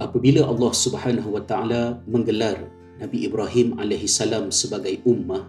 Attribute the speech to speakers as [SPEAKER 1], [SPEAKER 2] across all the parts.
[SPEAKER 1] apabila Allah Subhanahu wa taala menggelar Nabi Ibrahim alaihi salam sebagai ummah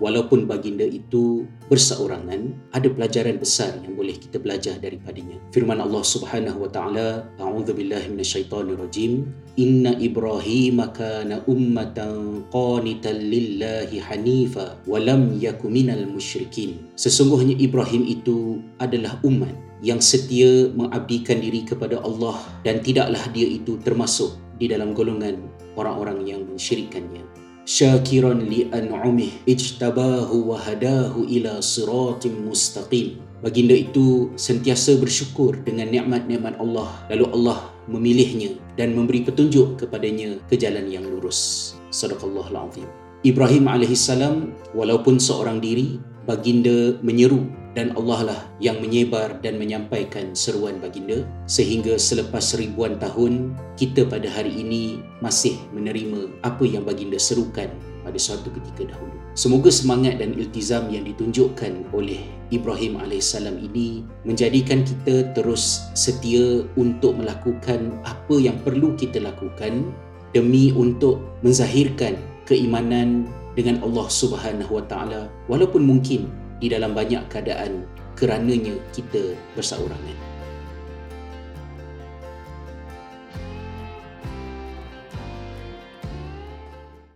[SPEAKER 1] walaupun baginda itu berseorangan ada pelajaran besar yang boleh kita belajar daripadanya. Firman Allah Subhanahu wa taala a'udzubillahi minasyaitonirrajim inna ibrahim kana ummatan qanitan lillahi hanifa wa lam yaku minal musyrikin. Sesungguhnya Ibrahim itu adalah umat yang setia mengabdikan diri kepada Allah dan tidaklah dia itu termasuk di dalam golongan orang-orang yang mensyirikkannya syakiran li an'umih ijtabahu wa hadahu ila siratim mustaqim. Baginda itu sentiasa bersyukur dengan nikmat-nikmat Allah. Lalu Allah memilihnya dan memberi petunjuk kepadanya ke jalan yang lurus. Sadaqallahul azim. Ibrahim alaihissalam walaupun seorang diri baginda menyeru dan Allah lah yang menyebar dan menyampaikan seruan baginda sehingga selepas ribuan tahun kita pada hari ini masih menerima apa yang baginda serukan pada suatu ketika dahulu. Semoga semangat dan iltizam yang ditunjukkan oleh Ibrahim AS ini menjadikan kita terus setia untuk melakukan apa yang perlu kita lakukan demi untuk menzahirkan keimanan dengan Allah Subhanahu Wa Taala walaupun mungkin di dalam banyak keadaan kerananya kita bersaurangan.